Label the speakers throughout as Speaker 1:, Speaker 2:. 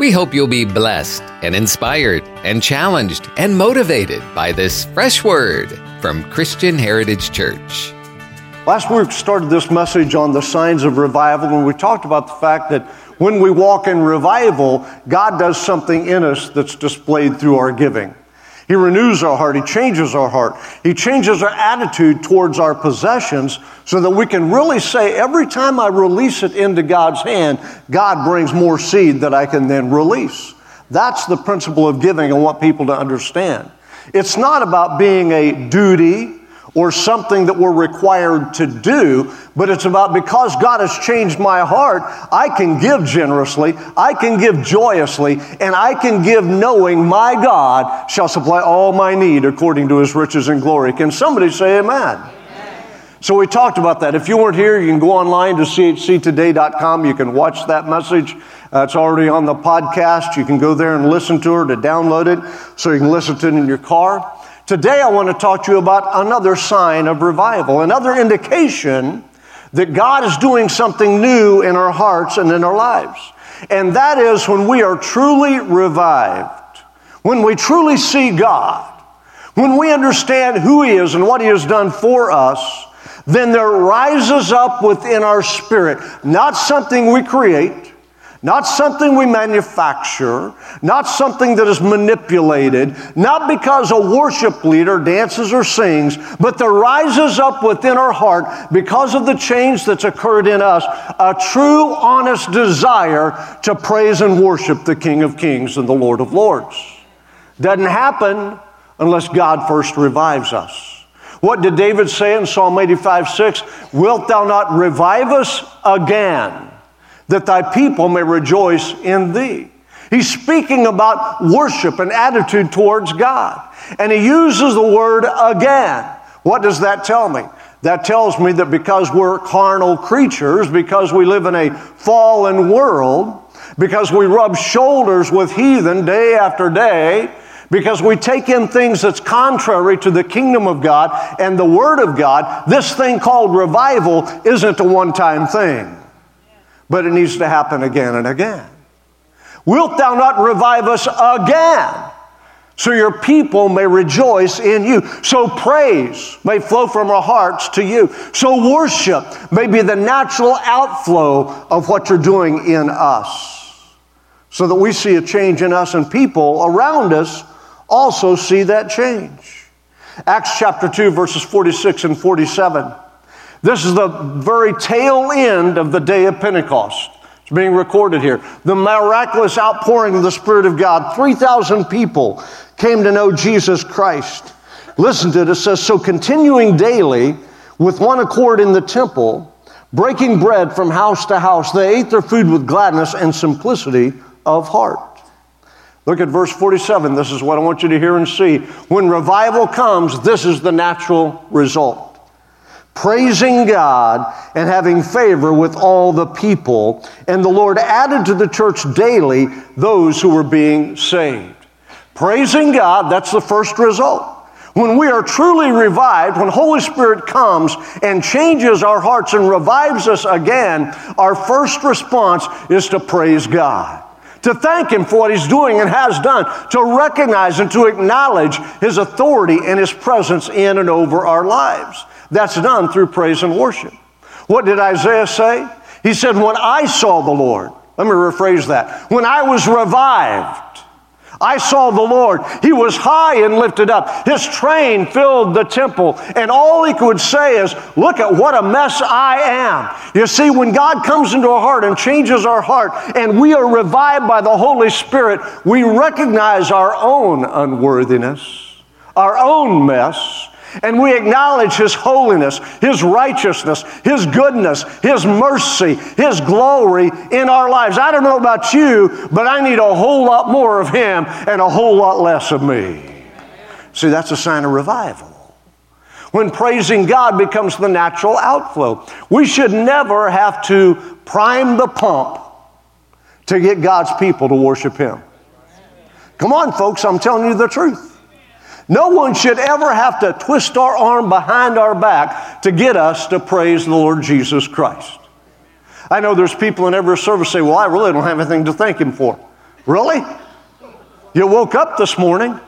Speaker 1: We hope you'll be blessed and inspired and challenged and motivated by this fresh word from Christian Heritage Church.
Speaker 2: Last week started this message on the signs of revival, and we talked about the fact that when we walk in revival, God does something in us that's displayed through our giving. He renews our heart. He changes our heart. He changes our attitude towards our possessions so that we can really say, every time I release it into God's hand, God brings more seed that I can then release. That's the principle of giving I want people to understand. It's not about being a duty or something that we're required to do, but it's about because God has changed my heart, I can give generously, I can give joyously, and I can give knowing my God shall supply all my need according to his riches and glory. Can somebody say amen? So we talked about that. If you weren't here, you can go online to chctoday.com. You can watch that message. Uh, it's already on the podcast. You can go there and listen to it, to download it, so you can listen to it in your car. Today, I want to talk to you about another sign of revival, another indication that God is doing something new in our hearts and in our lives. And that is when we are truly revived, when we truly see God, when we understand who He is and what He has done for us, then there rises up within our spirit not something we create, not something we manufacture, not something that is manipulated, not because a worship leader dances or sings, but there rises up within our heart, because of the change that's occurred in us, a true, honest desire to praise and worship the King of Kings and the Lord of Lords. Doesn't happen unless God first revives us. What did David say in Psalm 85 6? Wilt thou not revive us again? That thy people may rejoice in thee. He's speaking about worship and attitude towards God. And he uses the word again. What does that tell me? That tells me that because we're carnal creatures, because we live in a fallen world, because we rub shoulders with heathen day after day, because we take in things that's contrary to the kingdom of God and the Word of God, this thing called revival isn't a one time thing but it needs to happen again and again. Wilt thou not revive us again? So your people may rejoice in you. So praise may flow from our hearts to you. So worship may be the natural outflow of what you're doing in us. So that we see a change in us and people around us also see that change. Acts chapter 2, verses 46 and 47. This is the very tail end of the day of Pentecost. It's being recorded here. The miraculous outpouring of the Spirit of God. 3,000 people came to know Jesus Christ. Listen to it. It says, So continuing daily with one accord in the temple, breaking bread from house to house, they ate their food with gladness and simplicity of heart. Look at verse 47. This is what I want you to hear and see. When revival comes, this is the natural result praising God and having favor with all the people. And the Lord added to the church daily those who were being saved. Praising God, that's the first result. When we are truly revived, when Holy Spirit comes and changes our hearts and revives us again, our first response is to praise God to thank Him for what He's doing and has done, to recognize and to acknowledge His authority and His presence in and over our lives. That's done through praise and worship. What did Isaiah say? He said, When I saw the Lord, let me rephrase that. When I was revived, I saw the Lord. He was high and lifted up. His train filled the temple. And all he could say is, Look at what a mess I am. You see, when God comes into our heart and changes our heart, and we are revived by the Holy Spirit, we recognize our own unworthiness, our own mess, and we acknowledge His holiness, His righteousness, His goodness, His mercy, His glory in our lives. I don't know about you, but I need a whole lot more of Him and a whole lot less of me. See, that's a sign of revival. When praising God becomes the natural outflow, we should never have to prime the pump to get God's people to worship Him. Come on, folks, I'm telling you the truth. No one should ever have to twist our arm behind our back to get us to praise the Lord Jesus Christ. I know there's people in every service say, Well, I really don't have anything to thank Him for. Really? You woke up this morning.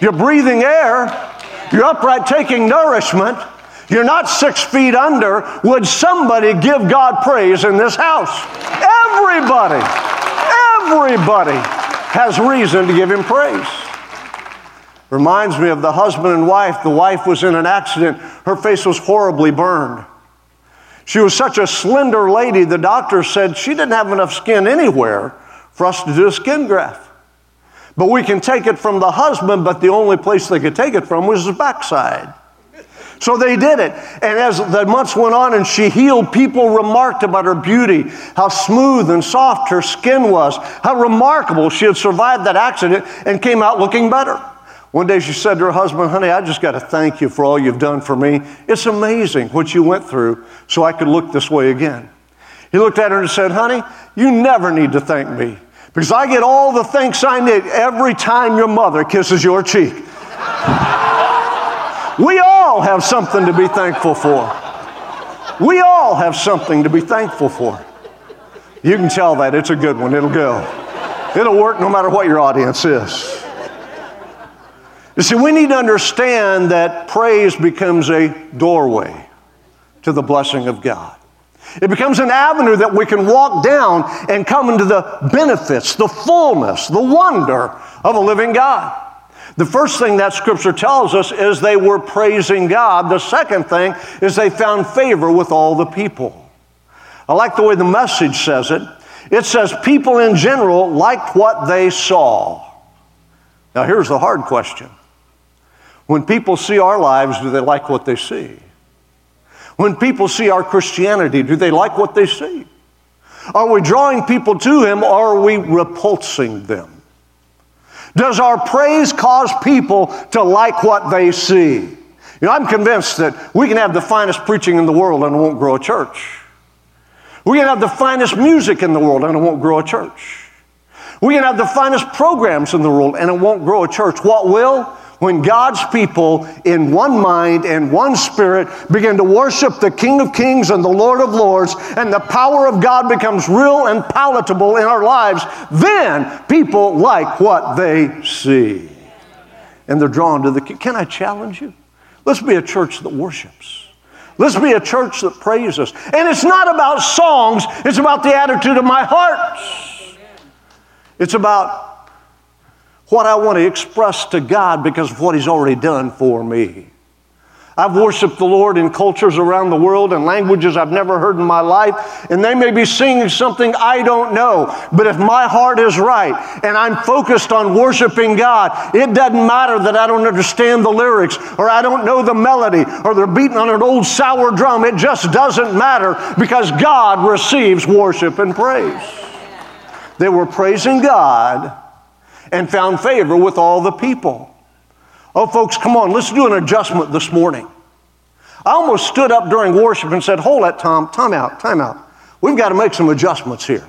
Speaker 2: You're breathing air. You're upright taking nourishment. You're not six feet under. Would somebody give God praise in this house? Everybody, everybody has reason to give Him praise. Reminds me of the husband and wife. The wife was in an accident, her face was horribly burned. She was such a slender lady, the doctor said she didn't have enough skin anywhere for us to do a skin graft. But we can take it from the husband, but the only place they could take it from was his backside. So they did it. And as the months went on and she healed, people remarked about her beauty, how smooth and soft her skin was, how remarkable she had survived that accident and came out looking better. One day she said to her husband, Honey, I just got to thank you for all you've done for me. It's amazing what you went through so I could look this way again. He looked at her and said, Honey, you never need to thank me because I get all the thanks I need every time your mother kisses your cheek. We all have something to be thankful for. We all have something to be thankful for. You can tell that it's a good one. It'll go. It'll work no matter what your audience is. You see, we need to understand that praise becomes a doorway to the blessing of God. It becomes an avenue that we can walk down and come into the benefits, the fullness, the wonder of a living God. The first thing that scripture tells us is they were praising God. The second thing is they found favor with all the people. I like the way the message says it. It says people in general liked what they saw. Now, here's the hard question When people see our lives, do they like what they see? When people see our Christianity, do they like what they see? Are we drawing people to Him or are we repulsing them? Does our praise cause people to like what they see? You know, I'm convinced that we can have the finest preaching in the world and it won't grow a church. We can have the finest music in the world and it won't grow a church. We can have the finest programs in the world and it won't grow a church. What will? When God's people, in one mind and one spirit, begin to worship the King of Kings and the Lord of Lords, and the power of God becomes real and palatable in our lives, then people like what they see. And they're drawn to the King. Can I challenge you? Let's be a church that worships. Let's be a church that praises. And it's not about songs, it's about the attitude of my heart. It's about what I want to express to God because of what He's already done for me. I've worshiped the Lord in cultures around the world and languages I've never heard in my life, and they may be singing something I don't know. But if my heart is right and I'm focused on worshiping God, it doesn't matter that I don't understand the lyrics or I don't know the melody or they're beating on an old sour drum. It just doesn't matter because God receives worship and praise. They were praising God and found favor with all the people. Oh, folks, come on, let's do an adjustment this morning. I almost stood up during worship and said, Hold that, Tom, time out, time out. We've got to make some adjustments here.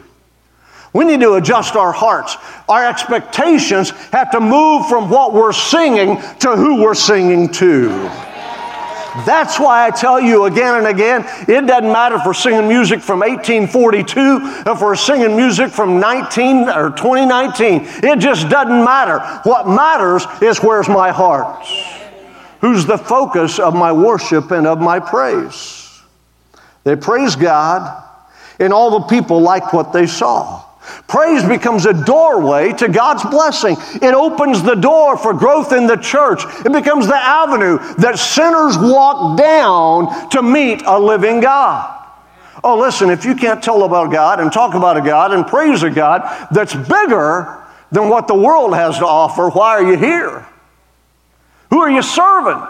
Speaker 2: We need to adjust our hearts. Our expectations have to move from what we're singing to who we're singing to. That's why I tell you again and again it doesn't matter if we're singing music from 1842, if we're singing music from 19 or 2019. It just doesn't matter. What matters is where's my heart? Who's the focus of my worship and of my praise? They praise God, and all the people liked what they saw. Praise becomes a doorway to God's blessing. It opens the door for growth in the church. It becomes the avenue that sinners walk down to meet a living God. Oh, listen, if you can't tell about God and talk about a God and praise a God that's bigger than what the world has to offer, why are you here? Who are you serving?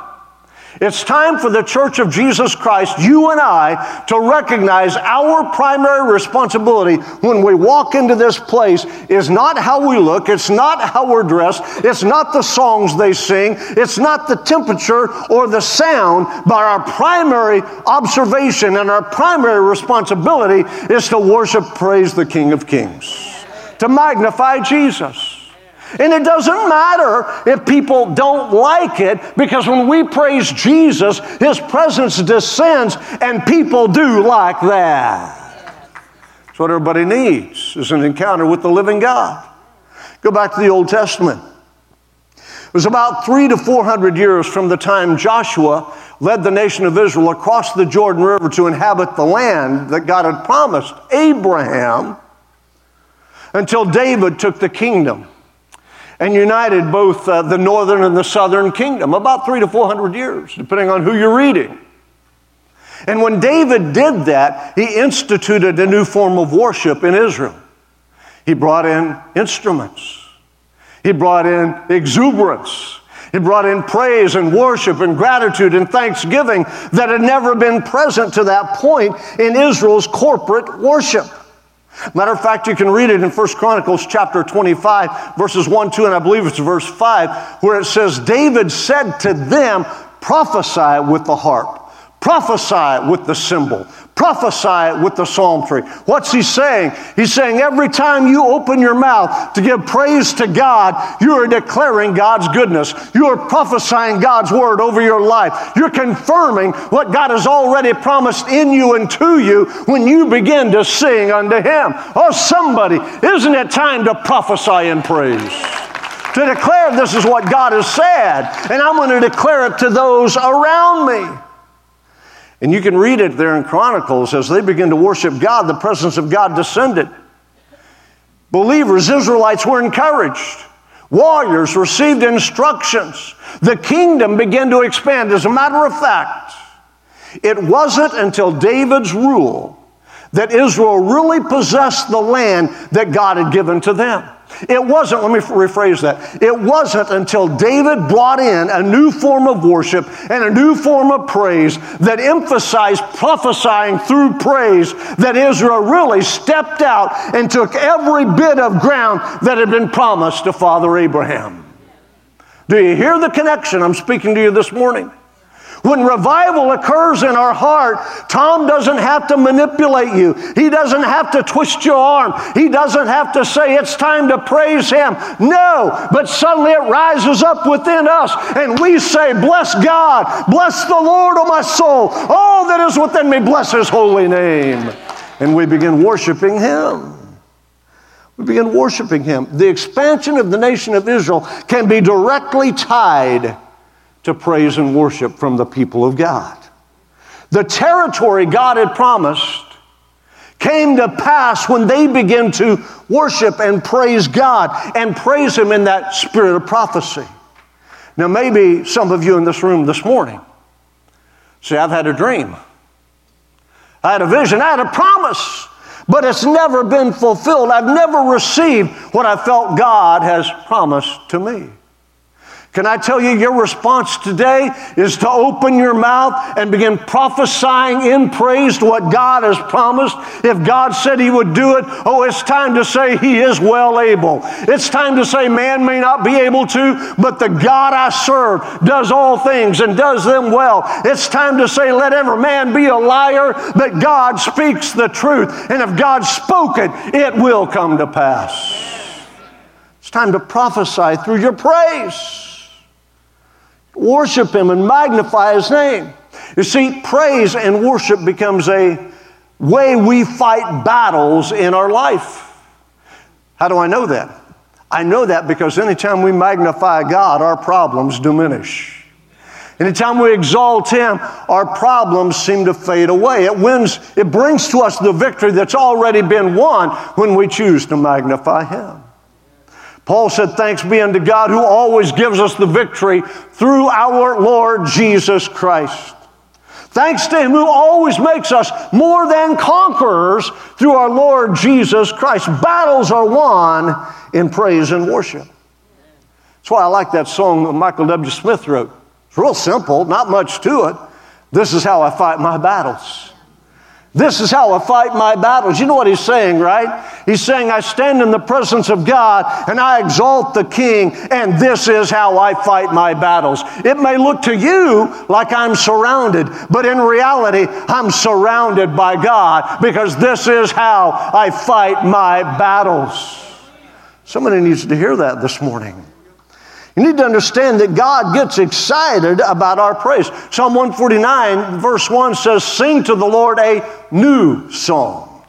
Speaker 2: It's time for the Church of Jesus Christ, you and I, to recognize our primary responsibility when we walk into this place. Is not how we look, it's not how we're dressed, it's not the songs they sing, it's not the temperature or the sound, but our primary observation and our primary responsibility is to worship, praise the King of Kings, to magnify Jesus. And it doesn't matter if people don't like it because when we praise Jesus, His presence descends and people do like that. That's what everybody needs is an encounter with the living God. Go back to the Old Testament. It was about three to four hundred years from the time Joshua led the nation of Israel across the Jordan River to inhabit the land that God had promised Abraham until David took the kingdom and united both uh, the northern and the southern kingdom, about three to four hundred years, depending on who you're reading. And when David did that, he instituted a new form of worship in Israel. He brought in instruments, he brought in exuberance. He brought in praise and worship and gratitude and thanksgiving that had never been present to that point in Israel's corporate worship. Matter of fact, you can read it in 1 Chronicles chapter 25, verses 1, 2, and I believe it's verse 5, where it says, David said to them, prophesy with the harp. Prophesy with the cymbal. Prophesy with the psaltery. What's he saying? He's saying every time you open your mouth to give praise to God, you are declaring God's goodness. You are prophesying God's word over your life. You're confirming what God has already promised in you and to you when you begin to sing unto Him. Oh, somebody, isn't it time to prophesy in praise? To declare this is what God has said, and I'm going to declare it to those around me. And you can read it there in Chronicles as they begin to worship God, the presence of God descended. Believers, Israelites were encouraged. Warriors received instructions. The kingdom began to expand. As a matter of fact, it wasn't until David's rule that Israel really possessed the land that God had given to them. It wasn't, let me rephrase that. It wasn't until David brought in a new form of worship and a new form of praise that emphasized prophesying through praise that Israel really stepped out and took every bit of ground that had been promised to Father Abraham. Do you hear the connection I'm speaking to you this morning? When revival occurs in our heart, Tom doesn't have to manipulate you. He doesn't have to twist your arm. He doesn't have to say it's time to praise him. No, but suddenly it rises up within us and we say, Bless God, bless the Lord, O my soul. All that is within me, bless his holy name. And we begin worshiping him. We begin worshiping him. The expansion of the nation of Israel can be directly tied to praise and worship from the people of God. The territory God had promised came to pass when they began to worship and praise God and praise Him in that spirit of prophecy. Now, maybe some of you in this room this morning say, I've had a dream, I had a vision, I had a promise, but it's never been fulfilled. I've never received what I felt God has promised to me. Can I tell you, your response today is to open your mouth and begin prophesying in praise to what God has promised. If God said He would do it, oh, it's time to say He is well able. It's time to say man may not be able to, but the God I serve does all things and does them well. It's time to say, let every man be a liar, but God speaks the truth. And if God spoke it, it will come to pass. It's time to prophesy through your praise worship Him and magnify His name. You see, praise and worship becomes a way we fight battles in our life. How do I know that? I know that because anytime we magnify God, our problems diminish. Anytime we exalt Him, our problems seem to fade away. It wins, it brings to us the victory that's already been won when we choose to magnify Him. Paul said, Thanks be unto God who always gives us the victory through our Lord Jesus Christ. Thanks to Him who always makes us more than conquerors through our Lord Jesus Christ. Battles are won in praise and worship. That's why I like that song that Michael W. Smith wrote. It's real simple, not much to it. This is how I fight my battles. This is how I fight my battles. You know what he's saying, right? He's saying, I stand in the presence of God and I exalt the King, and this is how I fight my battles. It may look to you like I'm surrounded, but in reality, I'm surrounded by God because this is how I fight my battles. Somebody needs to hear that this morning. You need to understand that God gets excited about our praise. Psalm 149, verse 1 says, Sing to the Lord a new song.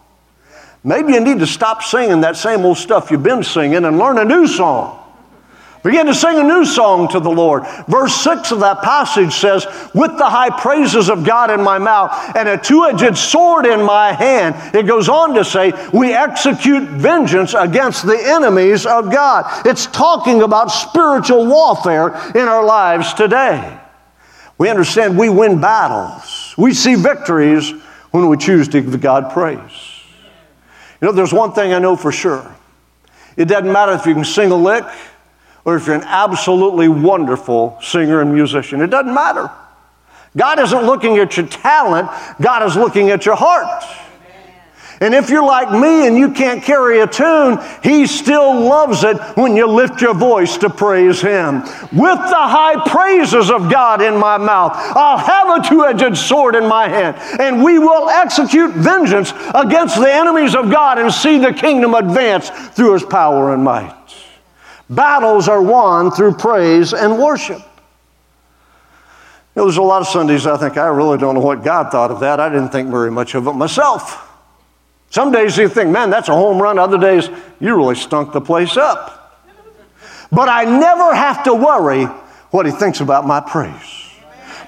Speaker 2: maybe you need to stop singing that same old stuff you've been singing and learn a new song. Begin to sing a new song to the Lord. Verse 6 of that passage says, With the high praises of God in my mouth and a two edged sword in my hand. It goes on to say, We execute vengeance against the enemies of God. It's talking about spiritual warfare in our lives today. We understand we win battles, we see victories when we choose to give God praise. You know, there's one thing I know for sure it doesn't matter if you can sing a lick or if you're an absolutely wonderful singer and musician. It doesn't matter. God isn't looking at your talent, God is looking at your heart. And if you're like me and you can't carry a tune, He still loves it when you lift your voice to praise Him. With the high praises of God in my mouth, I'll have a two edged sword in my hand, and we will execute vengeance against the enemies of God and see the kingdom advance through His power and might. Battles are won through praise and worship. You know, there's a lot of Sundays I think I really don't know what God thought of that. I didn't think very much of it myself. Some days you think, man, that's a home run. Other days, you really stunk the place up. But I never have to worry what he thinks about my praise.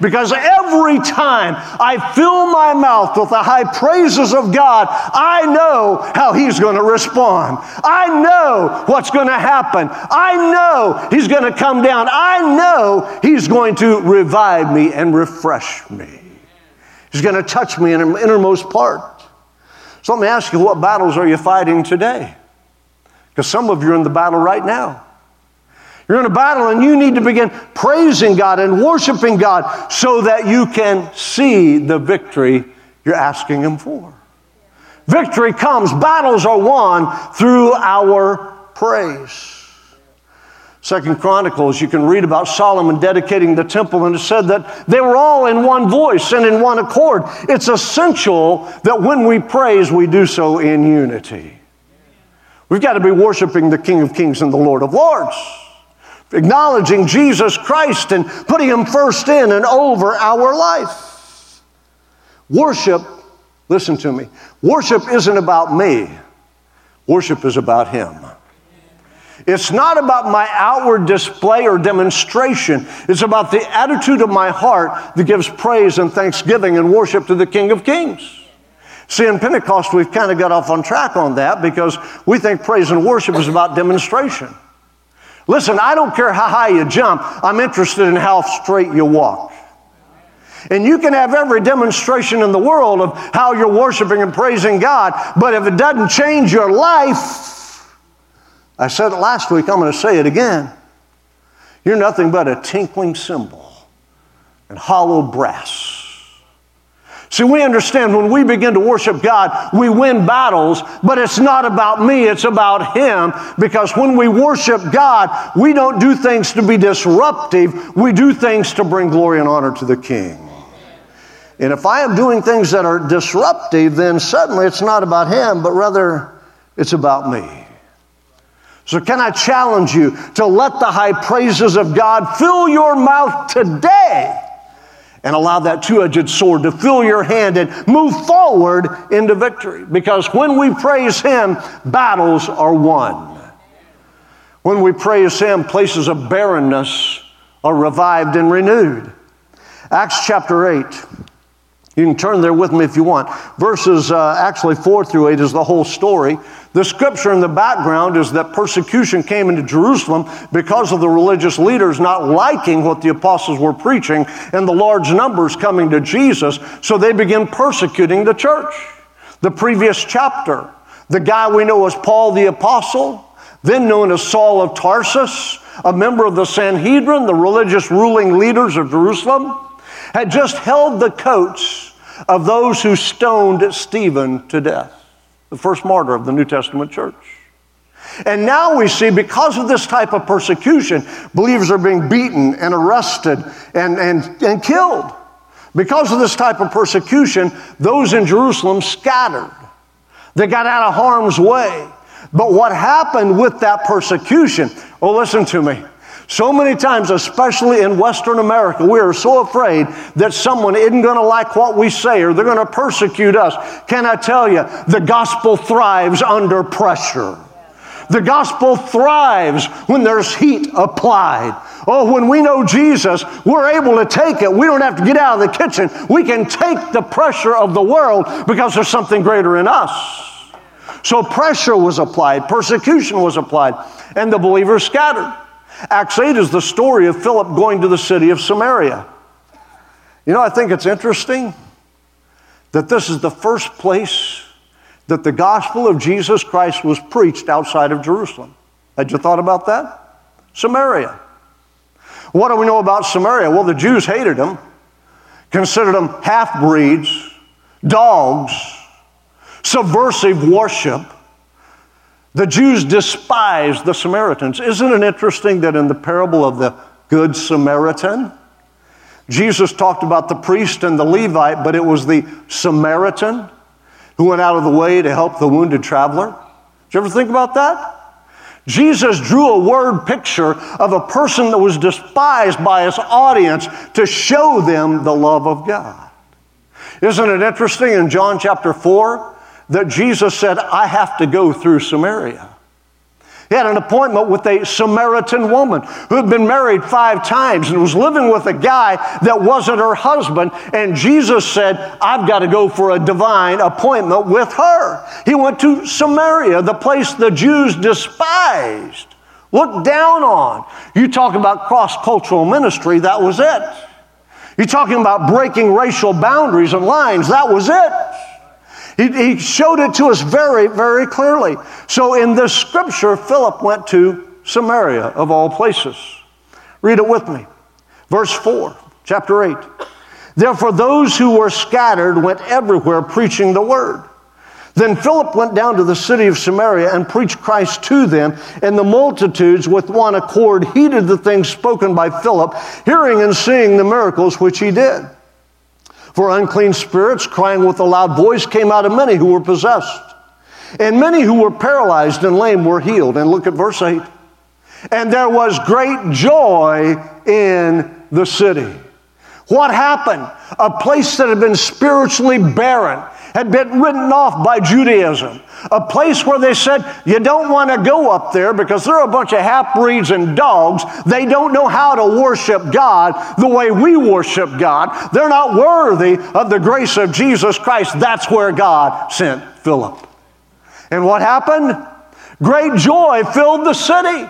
Speaker 2: Because every time I fill my mouth with the high praises of God, I know how He's going to respond. I know what's going to happen. I know He's going to come down. I know He's going to revive me and refresh me. He's going to touch me in the innermost part. So let me ask you, what battles are you fighting today? Because some of you are in the battle right now. You're in a battle and you need to begin praising God and worshiping God so that you can see the victory you're asking Him for. Victory comes, battles are won through our praise. Second Chronicles, you can read about Solomon dedicating the temple, and it said that they were all in one voice and in one accord. It's essential that when we praise, we do so in unity. We've got to be worshiping the King of Kings and the Lord of Lords acknowledging Jesus Christ and putting Him first in and over our life. Worship, listen to me, worship isn't about me, worship is about Him. It's not about my outward display or demonstration. It's about the attitude of my heart that gives praise and thanksgiving and worship to the King of Kings. See, in Pentecost, we've kind of got off on track on that because we think praise and worship is about demonstration. Listen, I don't care how high you jump, I'm interested in how straight you walk. And you can have every demonstration in the world of how you're worshiping and praising God, but if it doesn't change your life, I said it last week, I'm going to say it again. You're nothing but a tinkling cymbal and hollow brass. See, we understand when we begin to worship God, we win battles, but it's not about me, it's about Him. Because when we worship God, we don't do things to be disruptive, we do things to bring glory and honor to the King. And if I am doing things that are disruptive, then suddenly it's not about Him, but rather it's about me. So, can I challenge you to let the high praises of God fill your mouth today? And allow that two edged sword to fill your hand and move forward into victory. Because when we praise Him, battles are won. When we praise Him, places of barrenness are revived and renewed. Acts chapter 8. You can turn there with me if you want. Verses uh, actually 4 through 8 is the whole story. The scripture in the background is that persecution came into Jerusalem because of the religious leaders not liking what the apostles were preaching and the large numbers coming to Jesus, so they begin persecuting the church. The previous chapter, the guy we know as Paul the apostle, then known as Saul of Tarsus, a member of the Sanhedrin, the religious ruling leaders of Jerusalem, had just held the coats of those who stoned Stephen to death the first martyr of the New Testament church. And now we see, because of this type of persecution, believers are being beaten and arrested and, and, and killed. Because of this type of persecution, those in Jerusalem scattered. They got out of harm's way. But what happened with that persecution? Oh, listen to me. So many times, especially in Western America, we are so afraid that someone isn't going to like what we say or they're going to persecute us. Can I tell you, the gospel thrives under pressure. The gospel thrives when there's heat applied. Oh, when we know Jesus, we're able to take it. We don't have to get out of the kitchen. We can take the pressure of the world because there's something greater in us. So pressure was applied, persecution was applied, and the believers scattered. Acts 8 is the story of Philip going to the city of Samaria. You know, I think it's interesting that this is the first place that the gospel of Jesus Christ was preached outside of Jerusalem. Had you thought about that? Samaria. What do we know about Samaria? Well, the Jews hated them, considered them half breeds, dogs, subversive worship. The Jews despised the Samaritans. Isn't it interesting that in the parable of the Good Samaritan, Jesus talked about the priest and the Levite, but it was the Samaritan who went out of the way to help the wounded traveler? Did you ever think about that? Jesus drew a word picture of a person that was despised by his audience to show them the love of God. Isn't it interesting in John chapter 4 that Jesus said, I have to go through Samaria? He had an appointment with a Samaritan woman who had been married five times and was living with a guy that wasn't her husband. And Jesus said, I've got to go for a divine appointment with her. He went to Samaria, the place the Jews despised, looked down on. You talk about cross cultural ministry, that was it. You're talking about breaking racial boundaries and lines, that was it. He, he showed it to us very, very clearly. So in this scripture, Philip went to Samaria, of all places. Read it with me. Verse 4, chapter 8. Therefore, those who were scattered went everywhere preaching the word. Then Philip went down to the city of Samaria and preached Christ to them, and the multitudes with one accord heeded the things spoken by Philip, hearing and seeing the miracles which he did. For unclean spirits, crying with a loud voice, came out of many who were possessed. And many who were paralyzed and lame were healed. And look at verse 8. And there was great joy in the city. What happened? A place that had been spiritually barren had been written off by Judaism. A place where they said, you don't want to go up there because they're a bunch of half breeds and dogs. They don't know how to worship God the way we worship God. They're not worthy of the grace of Jesus Christ. That's where God sent Philip. And what happened? Great joy filled the city.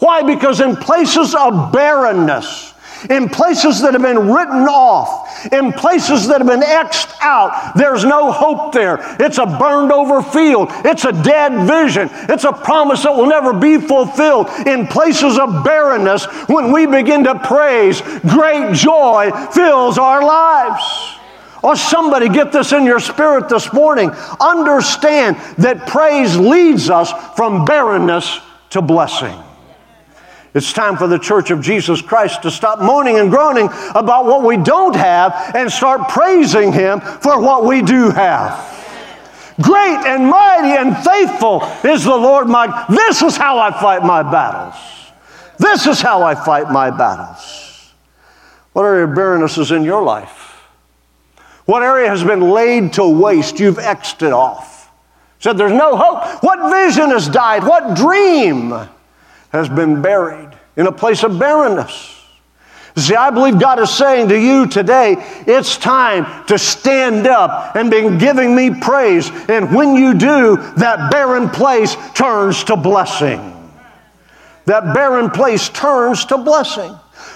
Speaker 2: Why? Because in places of barrenness, in places that have been written off, in places that have been X'd out. There's no hope there. It's a burned over field. It's a dead vision. It's a promise that will never be fulfilled. In places of barrenness, when we begin to praise, great joy fills our lives. Oh, somebody get this in your spirit this morning. Understand that praise leads us from barrenness to blessing. It's time for the church of Jesus Christ to stop moaning and groaning about what we don't have and start praising Him for what we do have. Great and mighty and faithful is the Lord my. This is how I fight my battles. This is how I fight my battles. What area of barrenness is in your life? What area has been laid to waste? You've X'd it off. Said there's no hope. What vision has died? What dream? Has been buried in a place of barrenness. See, I believe God is saying to you today, it's time to stand up and begin giving me praise. And when you do, that barren place turns to blessing. That barren place turns to blessing.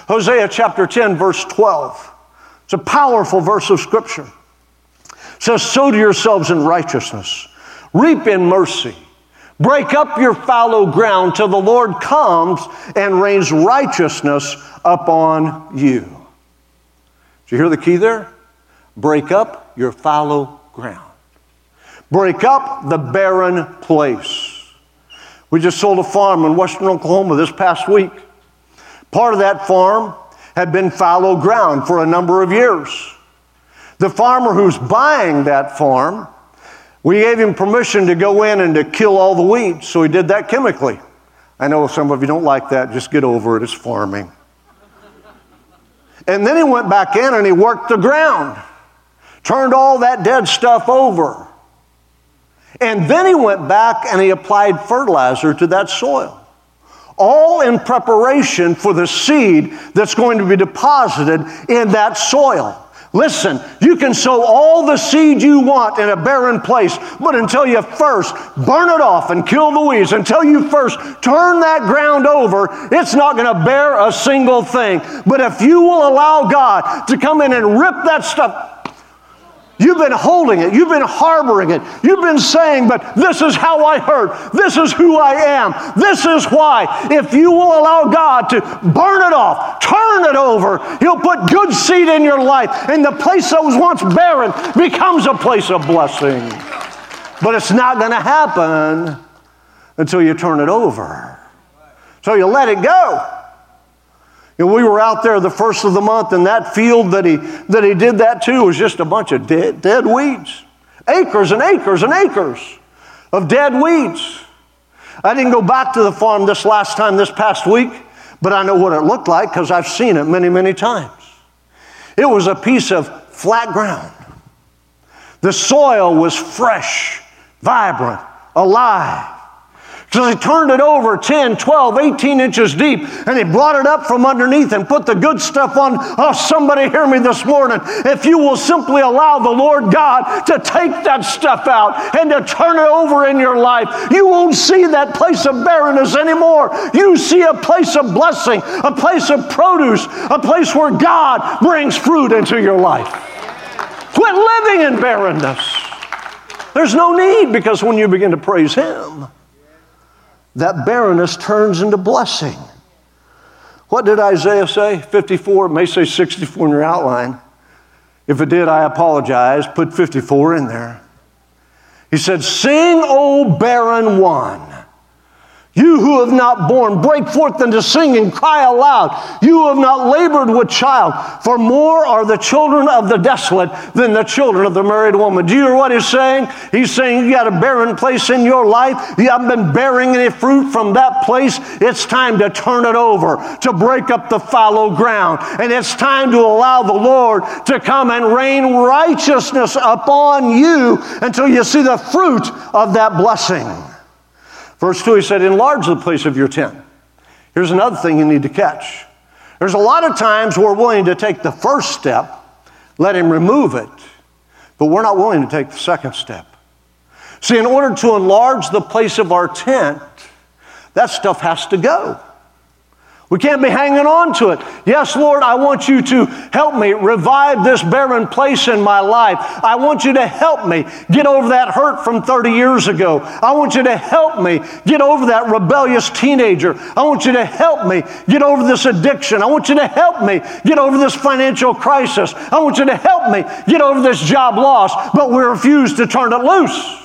Speaker 2: Hosea chapter 10, verse 12. It's a powerful verse of scripture. It says, Sow to yourselves in righteousness, reap in mercy. Break up your fallow ground till the Lord comes and rains righteousness upon you. Did you hear the key there? Break up your fallow ground. Break up the barren place. We just sold a farm in western Oklahoma this past week. Part of that farm had been fallow ground for a number of years. The farmer who's buying that farm we gave him permission to go in and to kill all the weeds, so he did that chemically. I know some of you don't like that. Just get over it. It's farming. And then he went back in and he worked the ground, turned all that dead stuff over. And then he went back and he applied fertilizer to that soil. All in preparation for the seed that's going to be deposited in that soil. Listen, you can sow all the seed you want in a barren place, but until you first burn it off and kill the weeds, until you first turn that ground over, it's not going to bear a single thing. But if you will allow God to come in and rip that stuff, You've been holding it. You've been harboring it. You've been saying, but this is how I hurt. This is who I am. This is why. If you will allow God to burn it off, turn it over, He'll put good seed in your life. And the place that was once barren becomes a place of blessing. But it's not going to happen until you turn it over. So you let it go. And we were out there the first of the month, and that field that he, that he did that to was just a bunch of dead, dead weeds. Acres and acres and acres of dead weeds. I didn't go back to the farm this last time, this past week, but I know what it looked like because I've seen it many, many times. It was a piece of flat ground. The soil was fresh, vibrant, alive. So he turned it over 10, 12, 18 inches deep, and he brought it up from underneath and put the good stuff on. Oh, somebody hear me this morning. If you will simply allow the Lord God to take that stuff out and to turn it over in your life, you won't see that place of barrenness anymore. You see a place of blessing, a place of produce, a place where God brings fruit into your life. Quit living in barrenness. There's no need because when you begin to praise Him, that barrenness turns into blessing. What did Isaiah say? 54, it may say 64 in your outline. If it did, I apologize. Put 54 in there. He said, Sing, O barren one. You who have not borne, break forth into singing, cry aloud. You who have not labored with child, for more are the children of the desolate than the children of the married woman. Do you hear what he's saying? He's saying you got a barren place in your life. You haven't been bearing any fruit from that place. It's time to turn it over, to break up the fallow ground. And it's time to allow the Lord to come and rain righteousness upon you until you see the fruit of that blessing. Verse 2, he said, Enlarge the place of your tent. Here's another thing you need to catch. There's a lot of times we're willing to take the first step, let him remove it, but we're not willing to take the second step. See, in order to enlarge the place of our tent, that stuff has to go. We can't be hanging on to it. Yes, Lord, I want you to help me revive this barren place in my life. I want you to help me get over that hurt from 30 years ago. I want you to help me get over that rebellious teenager. I want you to help me get over this addiction. I want you to help me get over this financial crisis. I want you to help me get over this job loss, but we refuse to turn it loose.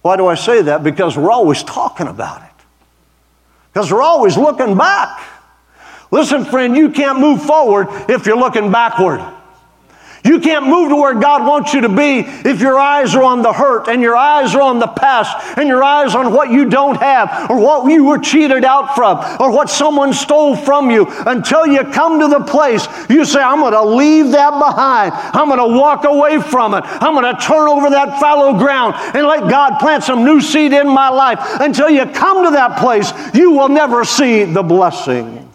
Speaker 2: Why do I say that? Because we're always talking about it because we're always looking back. Listen, friend, you can't move forward if you're looking backward. You can't move to where God wants you to be if your eyes are on the hurt and your eyes are on the past and your eyes on what you don't have or what you were cheated out from or what someone stole from you until you come to the place you say, I'm going to leave that behind. I'm going to walk away from it. I'm going to turn over that fallow ground and let God plant some new seed in my life. Until you come to that place, you will never see the blessing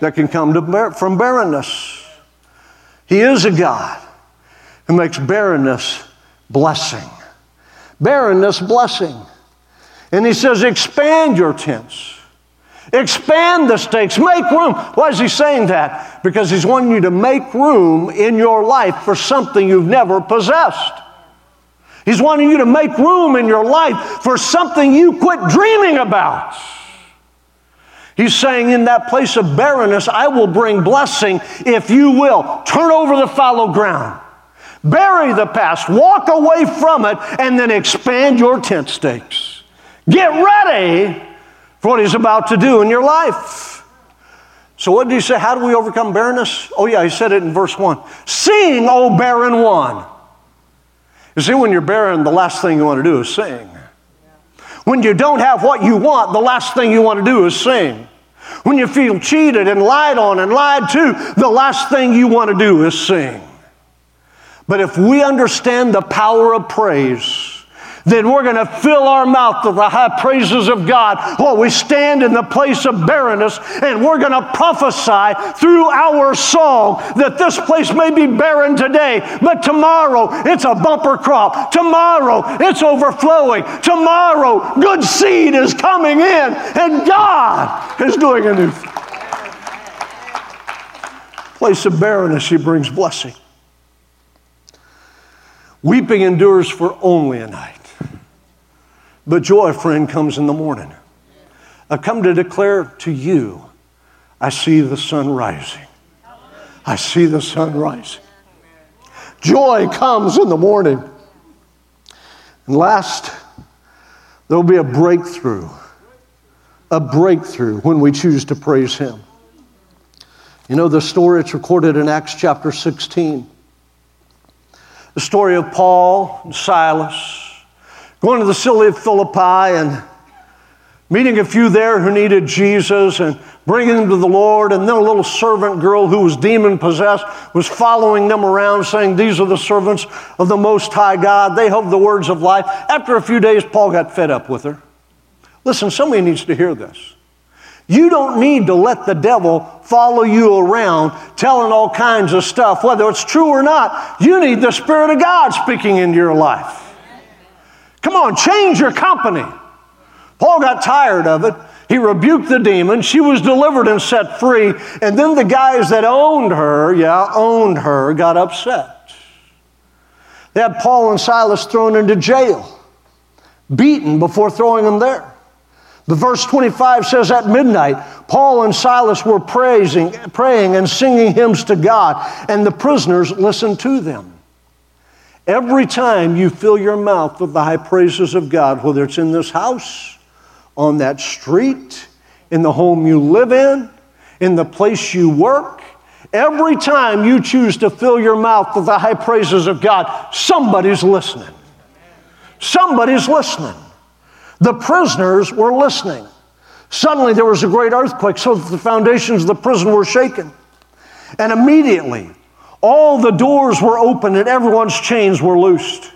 Speaker 2: that can come from barrenness. He is a God who makes barrenness blessing. Barrenness blessing. And he says, expand your tents. Expand the stakes. Make room. Why is he saying that? Because he's wanting you to make room in your life for something you've never possessed. He's wanting you to make room in your life for something you quit dreaming about. He's saying, in that place of barrenness, I will bring blessing if you will. Turn over the fallow ground. Bury the past, walk away from it, and then expand your tent stakes. Get ready for what He's about to do in your life. So, what did He say? How do we overcome barrenness? Oh, yeah, He said it in verse 1 Sing, O barren one. You see, when you're barren, the last thing you want to do is sing. When you don't have what you want, the last thing you want to do is sing. When you feel cheated and lied on and lied to, the last thing you want to do is sing. But if we understand the power of praise, then we're going to fill our mouth with the high praises of God while we stand in the place of barrenness, and we're going to prophesy through our song that this place may be barren today, but tomorrow it's a bumper crop. Tomorrow it's overflowing. Tomorrow good seed is coming in, and God is doing a new thing. Place of barrenness, He brings blessing. Weeping endures for only a night. But joy, friend, comes in the morning. I come to declare to you, I see the sun rising. I see the sun rising. Joy comes in the morning. And last, there will be a breakthrough. A breakthrough when we choose to praise Him. You know the story, it's recorded in Acts chapter 16. The story of Paul and Silas going to the city of Philippi and meeting a few there who needed Jesus and bringing them to the Lord. And then a little servant girl who was demon possessed was following them around saying, These are the servants of the Most High God. They have the words of life. After a few days, Paul got fed up with her. Listen, somebody needs to hear this. You don't need to let the devil follow you around telling all kinds of stuff, whether it's true or not. You need the Spirit of God speaking into your life. Come on, change your company. Paul got tired of it. He rebuked the demon. She was delivered and set free. And then the guys that owned her, yeah, owned her, got upset. They had Paul and Silas thrown into jail, beaten before throwing them there. The verse 25 says, At midnight, Paul and Silas were praising, praying and singing hymns to God, and the prisoners listened to them. Every time you fill your mouth with the high praises of God, whether it's in this house, on that street, in the home you live in, in the place you work, every time you choose to fill your mouth with the high praises of God, somebody's listening. Somebody's listening. The prisoners were listening. Suddenly there was a great earthquake, so that the foundations of the prison were shaken. And immediately, all the doors were opened and everyone's chains were loosed.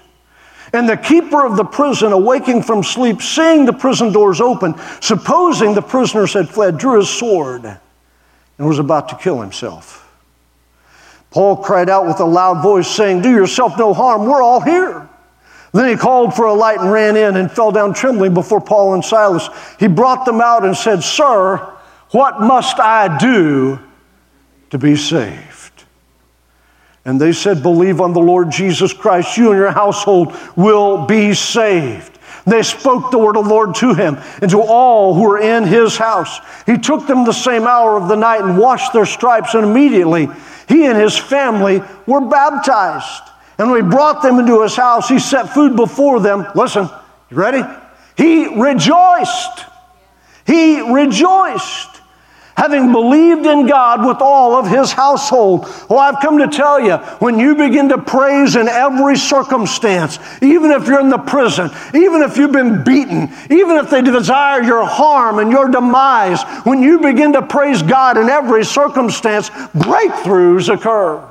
Speaker 2: And the keeper of the prison, awaking from sleep, seeing the prison doors open, supposing the prisoners had fled, drew his sword and was about to kill himself. Paul cried out with a loud voice, saying, Do yourself no harm, we're all here. Then he called for a light and ran in and fell down trembling before Paul and Silas. He brought them out and said, Sir, what must I do to be saved? And they said, Believe on the Lord Jesus Christ, you and your household will be saved. They spoke the word of the Lord to him and to all who were in his house. He took them the same hour of the night and washed their stripes, and immediately he and his family were baptized. And when he brought them into his house, he set food before them. Listen, you ready? He rejoiced. He rejoiced having believed in God with all of his household. Well, I've come to tell you, when you begin to praise in every circumstance, even if you're in the prison, even if you've been beaten, even if they desire your harm and your demise, when you begin to praise God in every circumstance, breakthroughs occur.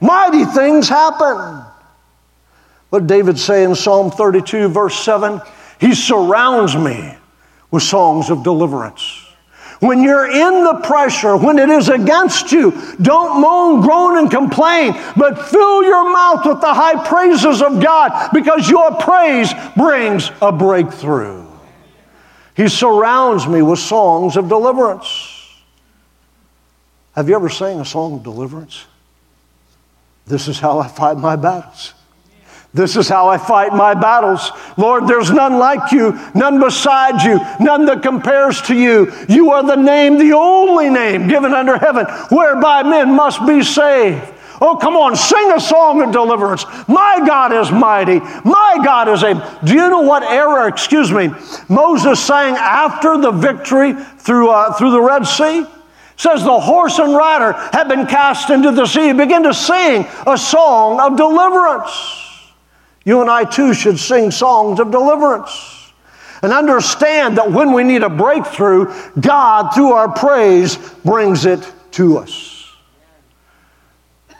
Speaker 2: Mighty things happen. What did David say in Psalm 32, verse 7? He surrounds me with songs of deliverance. When you're in the pressure, when it is against you, don't moan, groan, and complain, but fill your mouth with the high praises of God because your praise brings a breakthrough. He surrounds me with songs of deliverance. Have you ever sang a song of deliverance? This is how I fight my battles. This is how I fight my battles. Lord, there's none like you, none beside you, none that compares to you. You are the name, the only name given under heaven, whereby men must be saved. Oh, come on, sing a song of deliverance. My God is mighty. My God is able. Do you know what era, excuse me, Moses sang after the victory through, uh, through the Red Sea? Says the horse and rider have been cast into the sea. He began to sing a song of deliverance. You and I too should sing songs of deliverance. And understand that when we need a breakthrough, God, through our praise, brings it to us.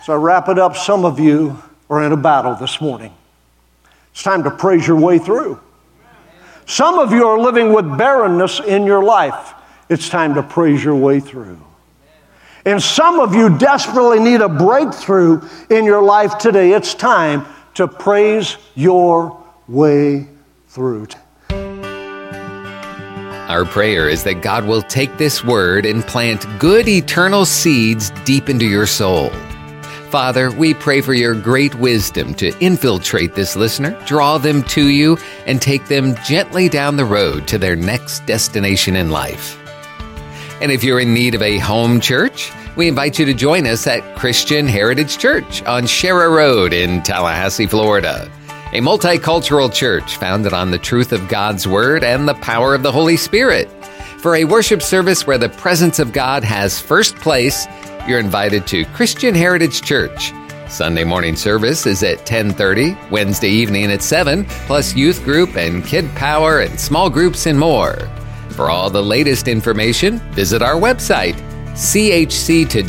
Speaker 2: So I wrap it up. Some of you are in a battle this morning. It's time to praise your way through. Some of you are living with barrenness in your life. It's time to praise your way through. And some of you desperately need a breakthrough in your life today. It's time to praise your way through.
Speaker 1: Our prayer is that God will take this word and plant good eternal seeds deep into your soul. Father, we pray for your great wisdom to infiltrate this listener, draw them to you, and take them gently down the road to their next destination in life. And if you're in need of a home church, we invite you to join us at Christian Heritage Church on Sharer Road in Tallahassee, Florida a multicultural church founded on the truth of God's Word and the power of the Holy Spirit. For a worship service where the presence of God has first place, you're invited to Christian Heritage Church. Sunday morning service is at 10:30, Wednesday evening at 7, plus youth group and kid power and small groups and more. For all the latest information, visit our website chctoday.com.